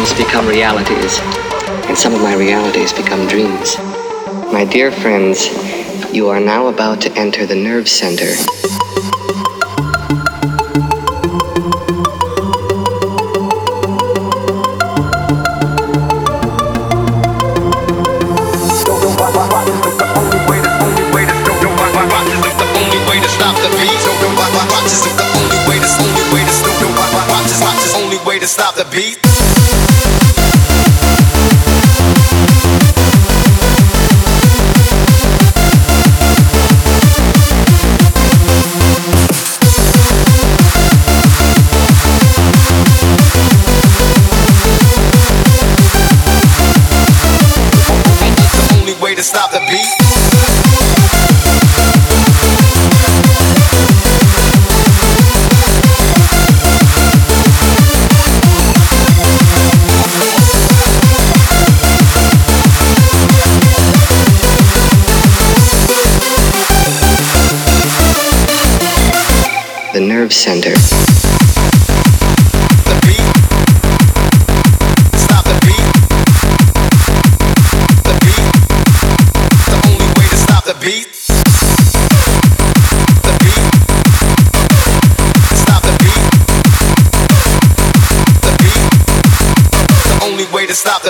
dreams become realities, and some of my realities become dreams. My dear friends, you are now about to enter the nerve center.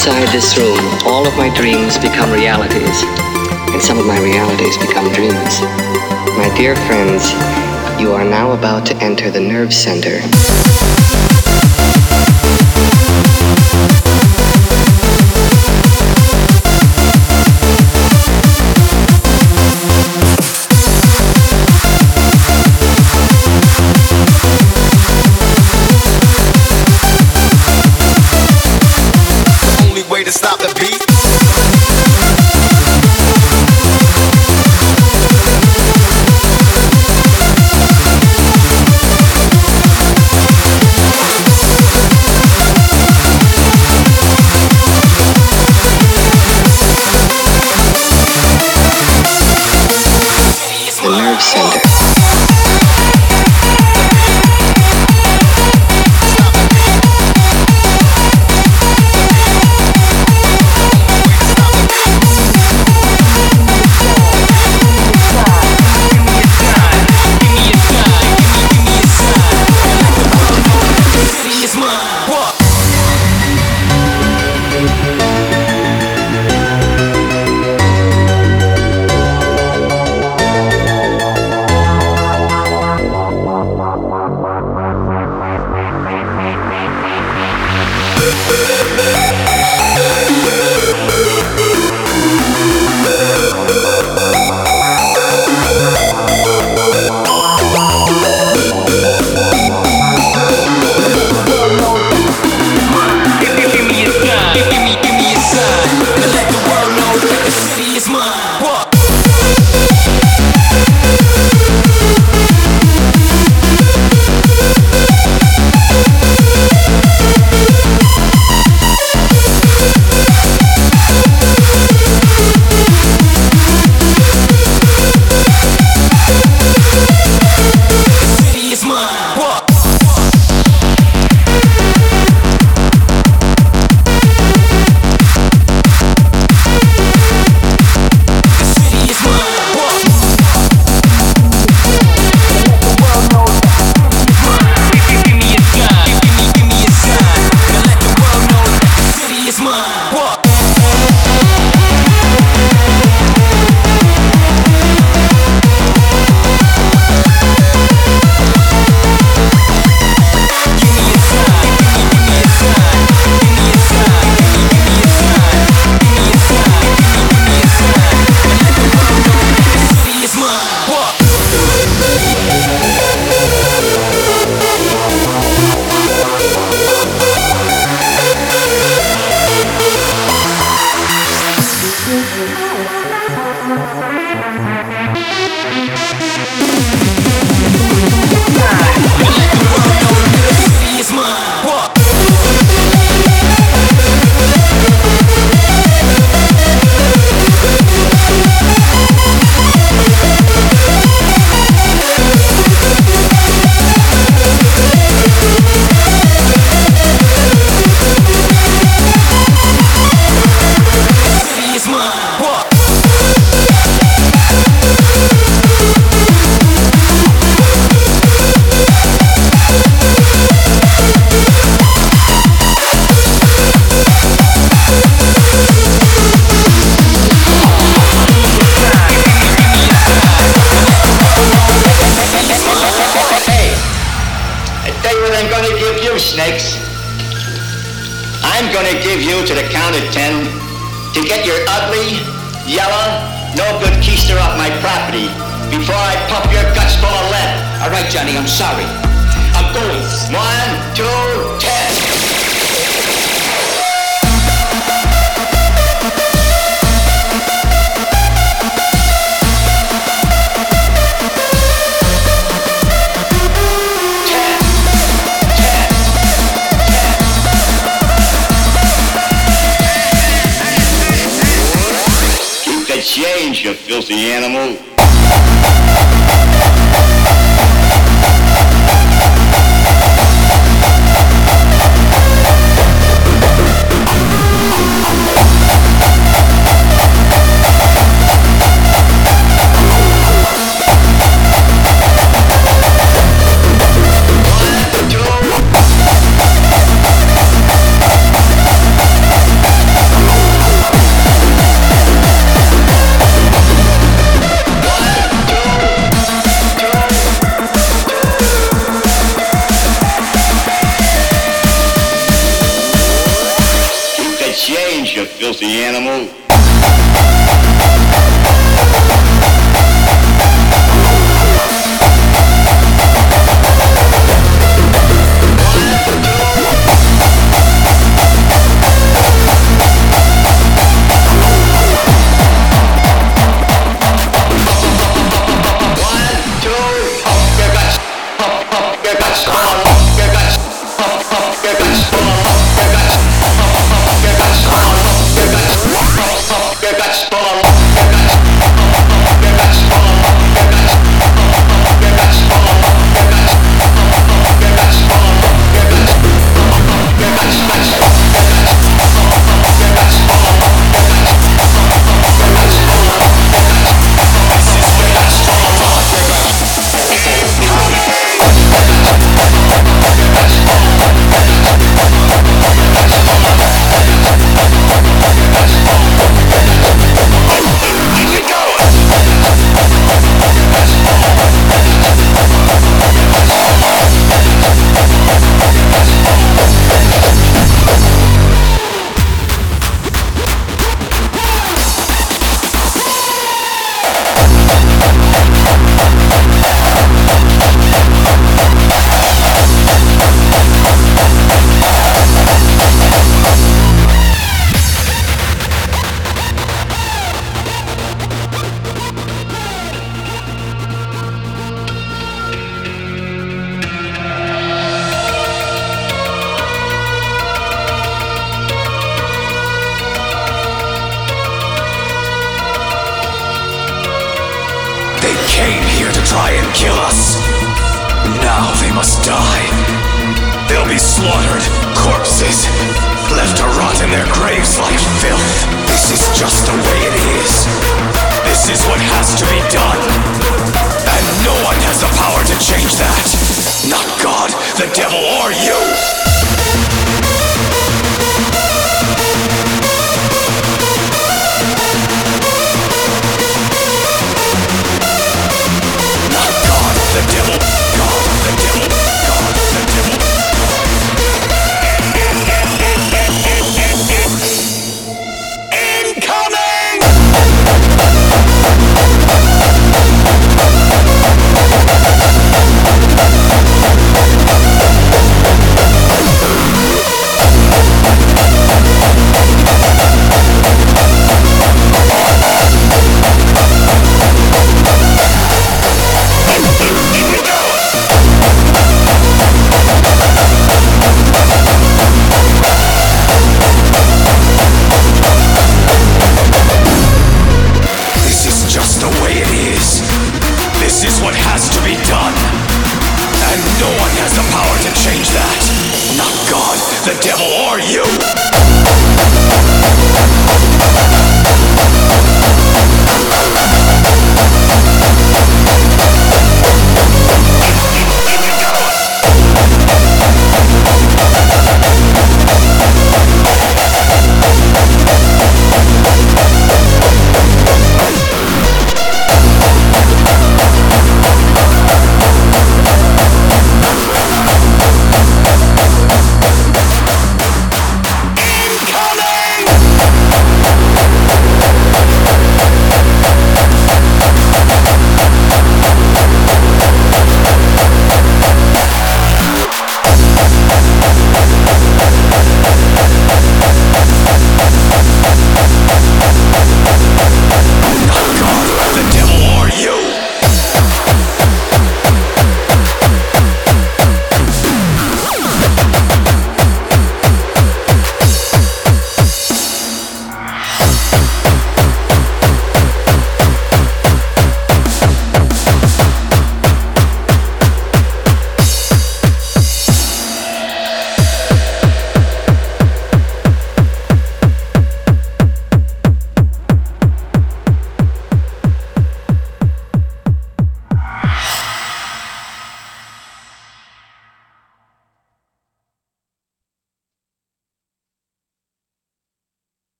Inside this room, all of my dreams become realities, and some of my realities become dreams. My dear friends, you are now about to enter the nerve center.